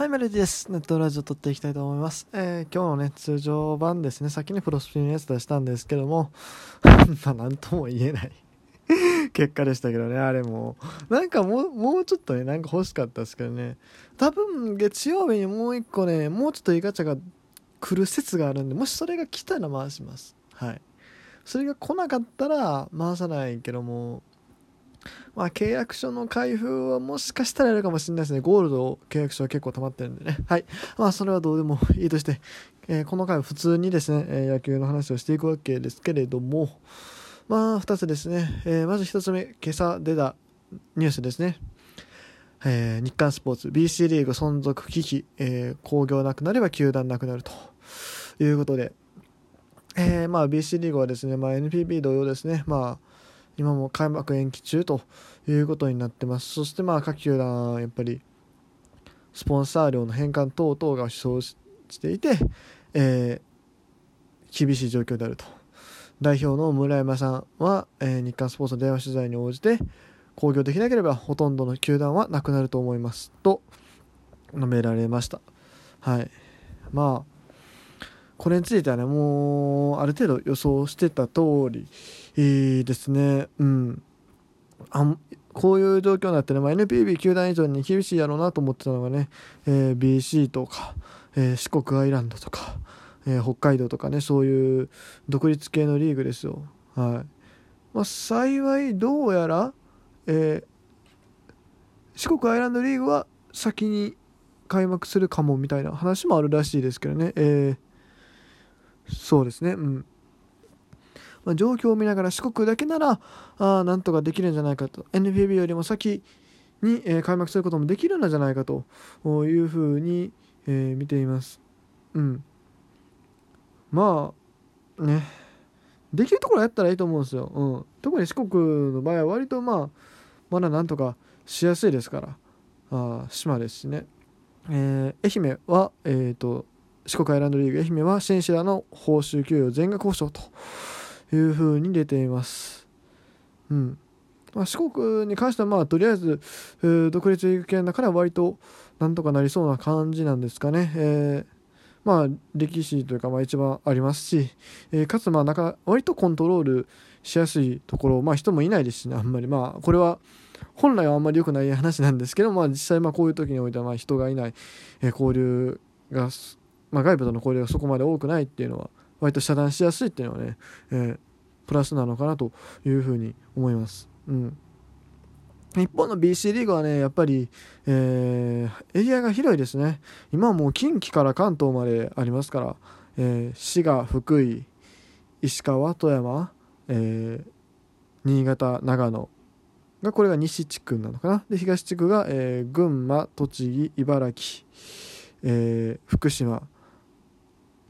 はい、メロディです。ネットラジオ撮っていきたいと思います。えー、今日のね、通常版ですね、先にプロスピンのやつ出したんですけども、まあ、なんとも言えない 結果でしたけどね、あれも。なんかもう、もうちょっとね、なんか欲しかったですけどね。多分、月曜日にもう一個ね、もうちょっといいガチャが来る説があるんで、もしそれが来たら回します。はい。それが来なかったら回さないけども、まあ、契約書の開封はもしかしたらやるかもしれないですね。ゴールド契約書は結構溜まってるんでね。はい。まあ、それはどうでもいいとして、えー、この回は普通にですね、え野球の話をしていくわけですけれども、まあ、2つですね。えー、まず1つ目、今朝出たニュースですね。えー、日刊スポーツ、BC リーグ存続危機、えー、興行なくなれば球団なくなるということで、えー、まあ BC リーグはですね、まあ、NPB 同様ですね、まあ、今も開幕延期中ということになってます。そしてまあ各球団やっぱりスポンサー料の返還等々が生していて、えー、厳しい状況であると。代表の村山さんは、えー、日刊スポーツの電話取材に応じて興行できなければほとんどの球団はなくなると思いますと述べられました。はい。まあこれについてはねもうある程度予想してた通り、えー、ですね。うん。あこういう状況になってね、まあ、NPB 球団以上に厳しいやろうなと思ってたのがね、えー、BC とか、えー、四国アイランドとか、えー、北海道とかねそういう独立系のリーグですよ。はい。まあ、幸いどうやら、え四国アイランドリーグは先に開幕するかもみたいな話もあるらしいですけどね、えーそうですね、うん。まあ、状況を見ながら四国だけならあなんとかできるんじゃないかと。NPB よりも先に、えー、開幕することもできるんじゃないかというふうに、えー、見ています。うん、まあね。できるところやったらいいと思うんですよ。うん、特に四国の場合は割とまあまだなんとかしやすいですから。あ島ですしね。えー、愛媛は、えーと四国アイランドリーグ。愛媛は選手らの報酬給与全額保証と。いうふうに出ています。うんまあ、四国に関してはまあとりあえず、えー、独立リーグ圏だから割となんとかなりそうな感じなんですかね。えー、まあ歴史というかまあ一番ありますし、えー、かつまあなんか割とコントロールしやすいところ、まあ、人もいないですしねあんまりまあこれは本来はあんまり良くない話なんですけど、まあ、実際まあこういう時においてはまあ人がいない、え交流がまあ、外部との交流がそこまで多くないっていうのは割と遮断しやすいっていうのはね、えー、プラスなのかなというふうに思います。うん一方の BC リーグはね、やっぱり、えー、エリアが広いですね。今はもう近畿から関東までありますから、えー、滋賀、福井、石川、富山、えー、新潟、長野が、これが西地区なのかな。で、東地区が、えー、群馬、栃木、茨城、えー、福島、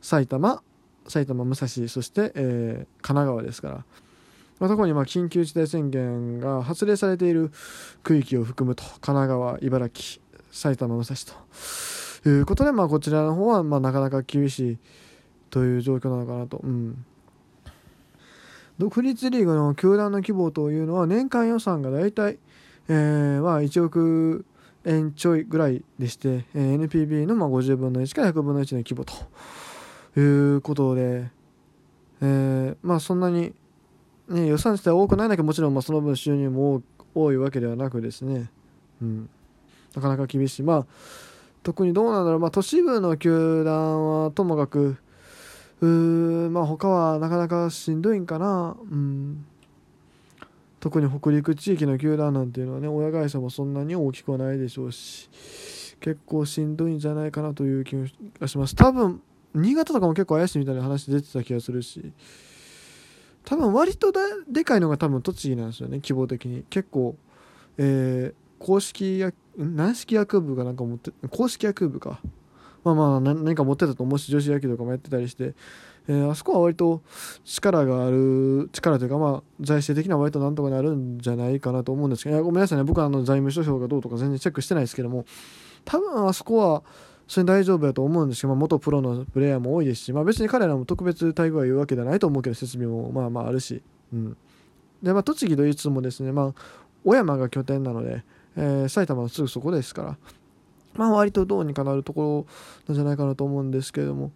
埼玉埼玉武蔵そして、えー、神奈川ですから、まあ、特にまあ緊急事態宣言が発令されている区域を含むと神奈川茨城埼玉武蔵ということで、まあ、こちらの方はまあなかなか厳しいという状況なのかなと。うん独立リーグの球団の規模というのは年間予算が大体、えー、まあ1億円ちょいぐらいでして、えー、NPB のまあ50分の1から100分の1の規模ということで、えー、まあそんなに、ね、予算自体多くないんだけどもちろんまあその分収入も多いわけではなくですね、うん、なかなか厳しい。まあ特にどうなんだろう、まあ、都市部の球団はともかくうまあ他はなかなかしんどいんかな、うん、特に北陸地域の球団なんていうのはね親会社もそんなに大きくはないでしょうし結構しんどいんじゃないかなという気がします。多分新潟とかも結構怪しいみたいな話出てた気がするし多分割とでかいのが多分栃木なんですよね希望的に。結構えー、公式や軟式野球部がなんか持って公式野球部か。まあまあ何か持ってたと思うし女子野球とかもやってたりして、えー、あそこは割と力がある力というかまあ財政的には割となんとかなるんじゃないかなと思うんですけど。ごめんなさいね。僕はあの財務諸表がどうとか全然チェックしてないですけども。多分あそこはそれ大丈夫だと思うんですけど、まあ、元プロのプレイヤーも多いですし、まあ、別に彼らも特別待遇は言うわけではないと思うけど設備もまあまああるし、うん、でまあ栃木と言いつつもですね、まあ、小山が拠点なので、えー、埼玉のすぐそこですからまあ割とどうにかなるところなんじゃないかなと思うんですけれども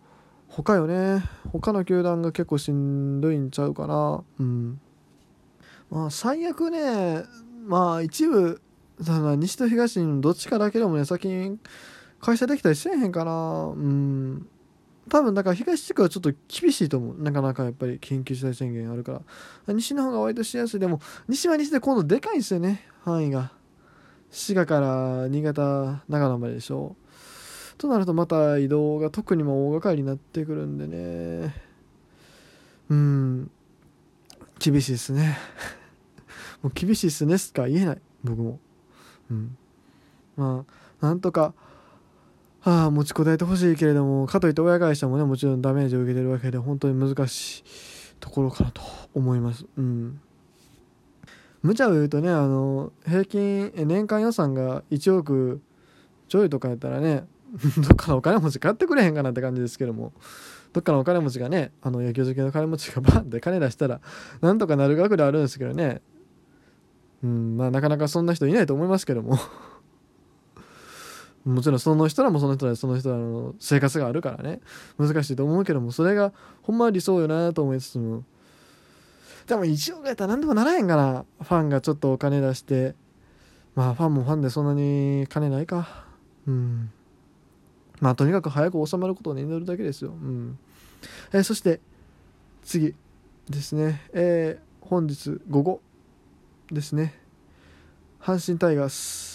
他よね。他の球団が結構しんどいんちゃうかな。うん。まあ最悪ねまあ一部西と東にどっちかだけでもね先に会社できたりせえへんかな。うん。多分だから東地区はちょっと厳しいと思う。なかなかやっぱり緊急事態宣言あるから。西の方が割としやすい。でも西は西で今度でかいんですよね。範囲が。滋賀から新潟長野まででしょ。となるとまた移動が特にも大掛かりになってくるんでね。うん。厳しいですね。もう厳しいっすねしか言えない。僕も。うん。まあなんとかああ持ちこたえてほしいけれどもかといって親会社もねもちろんダメージを受けてるわけで本当に難しいところかなと思います。うん。無茶を言うとねあの平均年間予算が1億ちょいとかやったらね どっかのお金持ち買ってくれへんかなって感じですけども。どっかのお金持ちがねあの野球好きの金持ちがバンって金出したらなんとかなる額であるんですけどね。うんまあなかなかそんな人いないと思いますけども。もちろんその人らもその人らその人らの生活があるからね。難しいと思うけどもそれがほんま理想よなと思いつつも。でも1億やったら何でもならへんかなファンがちょっとお金出して。まあファンもファンでそんなに金ないか。うん。まあとにかく早く収まることを祈るだけですよ。うん。え、そして次ですね。えー、本日午後ですね。阪神タイガース。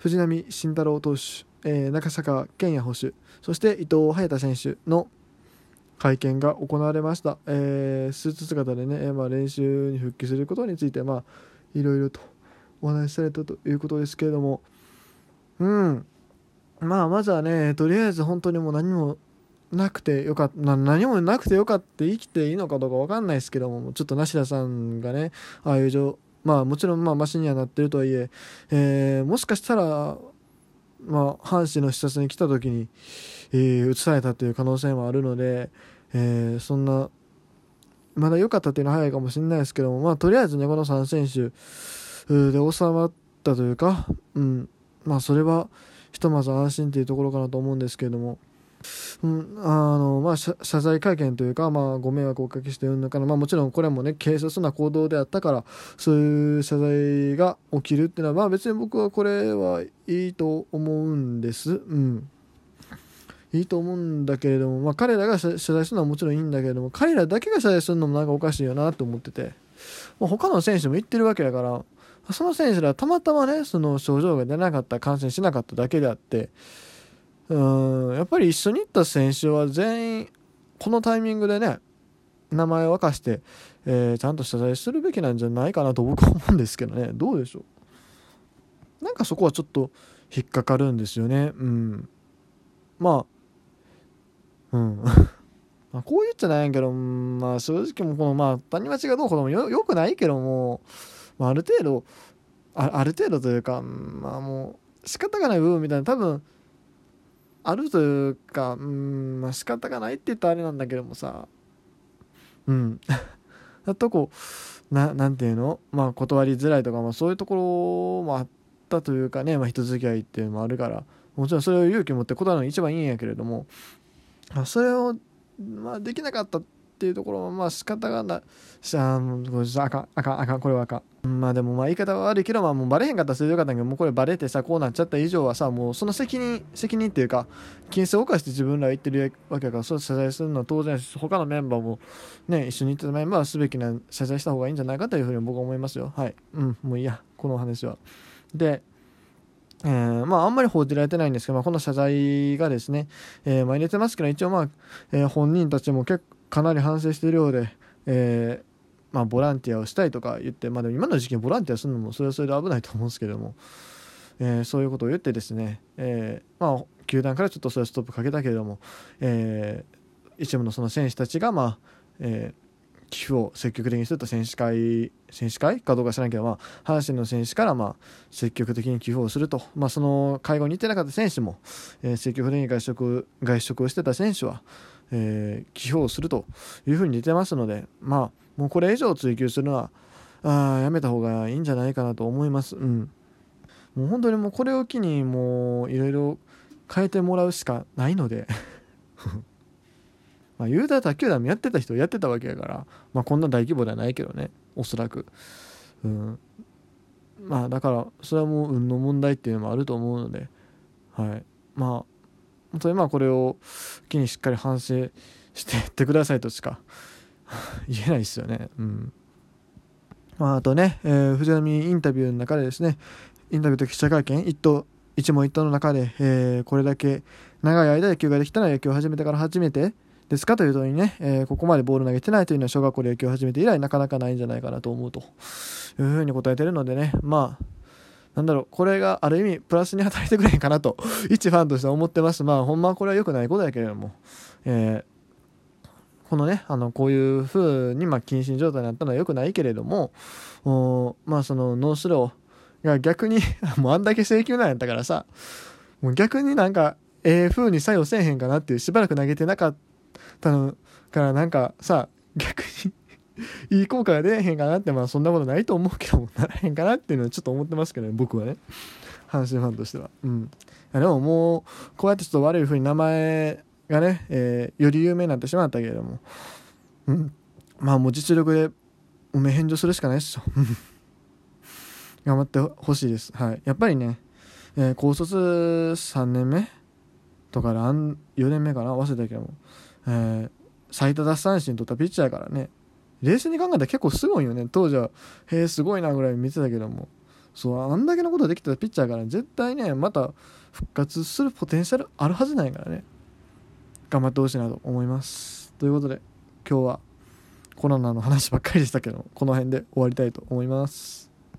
藤浪晋太郎投手、えー、中坂健也捕手そして伊藤隼太選手の会見が行われました、えー、スーツ姿でね、え、まあ、練習に復帰することについて、まあ、いろいろとお話しされたということですけれども。うん。まあまずはねとりあえず本当にもう何もなくてよかった。何もなくてよかった生きていいのかどうか分かんないですけどもちょっと梨田さんがねああいう状まあもちろんまあマシにはなってるとはいええー、もしかしたら、まあ、阪神の視察に来た時に、えー、移されたという可能性もあるので、えー、そんなまだ良かったっていうのは早いかもしれないですけども、まあ、とりあえずねこの3選手で収まったというか、うんまあ、それはひとまず安心というところかなと思うんですけれども。うん、あのまあ、謝罪会見というか、まあ、ご迷惑をおかけしているのかな、まあ、もちろんこれもね軽率な行動であったからそういう謝罪が起きるっていうのは、まあ、別に僕はこれはいいと思うんです。うんいいと思うんだけれども、まあ、彼らが謝罪するのはもちろんいいんだけれども彼らだけが謝罪するのもなんかおかしいよなと思ってて、まあ、他の選手も言ってるわけだからその選手らはたまたまねその症状が出なかった感染しなかっただけであってうんやっぱり一緒に行った選手は全員このタイミングでね名前を明かして、えー、ちゃんと謝罪するべきなんじゃないかなと僕は思うんですけどね。どうでしょう？なんかそこはちょっと引っかかるんですよね。うん。まあうん。まあこう言っちゃないんやけど、まあ正直もこのまあ谷町がどうこうもよくないけども、まあ、ある程度あある程度というかまあもう仕方がない部分みたいな多分あるというかうんまあ仕方がないって言ったらあれなんだけどもさ。うん。だとこうななんていうの？まあ断りづらいとか、まあ、そういうところもあったというかね、まあ、人付き合いっていうのもあるから。もちろんそれを勇気持って断るのが一番いいんやけれども。それを、まあ、できなかったっていうところはまあ仕方がない。しああかんあかんあかんこれはあかんまあでもまあ言い方は悪いけどまあもうバレへんかったらそれでよかったんけどもうこれバレてさこうなっちゃった以上はさもうその責任責任っていうか金銭を犯して自分ら言ってるわけだからそれ謝罪するのは当然他のメンバーもね一緒に行ってたメンバーはすべきな謝罪した方がいいんじゃないかというふうに僕は思いますよはいうんもういいやこの話はでえー、まあ、あんまり報じられてないんですけど、まあ、この謝罪がですね、えー、まあ、入れてますけど、一応、まあえー、本人たちも結構かなり反省しているようで、えー、まあ、ボランティアをしたいとか言って、まあ、でも今の時期ボランティアするのもそれはそれで危ないと思うんですけども、えー、そういうことを言ってですね、えー、まあ、球団からちょっとそれストップかけたけれども、え一部のその選手たちが、まあえ寄付を積極的にすると選手会選手会？かどうか知らんけど、まあ、阪神の選手からまあ積極的に寄付をすると、まあ、その会合に行ってなかった選手も、えー、積極的に外食外食をしてた選手は、えー、寄付をするというふうに出てますので、まあ、もうこれ以上追求するのはあやめた方がいいんじゃないかなと思います。うん。もう本当にもうこれを機にもういろいろ変えてもらうしかないので。まあ言うたら卓球団もやってた人やってたわけやからまあこんな大規模ではないけどね。おそらく。うん。まあだからそれはもう運の問題っていうのもあると思うので。はい。まあ本当にまあこれを機にしっかり反省してやってくださいとしか 言えないですよねうんまあ、あとね、えー、藤波インタビューの中でですね、インタビューと記者会見、一頭、一問一答の中で、えー、これだけ長い間野球ができたのは野球を始めてから初めてですかというとにね、えー、ここまでボール投げてないというのは小学校で野球を始めて以来なかなかないんじゃないかなと思うというふうに答えてるのでね、まあ、なんだろう、これがある意味プラスに働いてくれへんかなと、一ファンとしては思ってます。まあ、ほんまこれは良くないことやけれども、えーこのね、あの、こういう風に、まあ、謹慎状態になったのは良くないけれども、まあ、その、ノースローが逆に もうあんだけ制球難やったからさ、もう逆になんか、ええ風に作用せえへんかなっていう、しばらく投げてなかったのからなんかさ、逆に いい効果が出えへんかなって、まあそんなことないと思うけども、ならへんかなっていうのはちょっと思ってますけどね、僕はね。阪神ファンとしては。うん。でももう、こうやってちょっと悪い風に名前がね、えー、より有名になってしまったけれども、うん、まあもう実力で梅返上するしかないっすよ。頑張ってほしいです、はい、やっぱりね、えー、高卒3年目とかで4年目かな？忘れたけども、えー、最多奪三振取ったピッチャーからね冷静に考えたら結構すごいよね。当時はへえすごいなぐらい見てたけども。そうあんだけのことできてたピッチャーから絶対ねまた復活するポテンシャルあるはずないからね。頑張ってほしいなと思います。ということで今日はコロナの話ばっかりでしたけどこの辺で終わりたいと思います。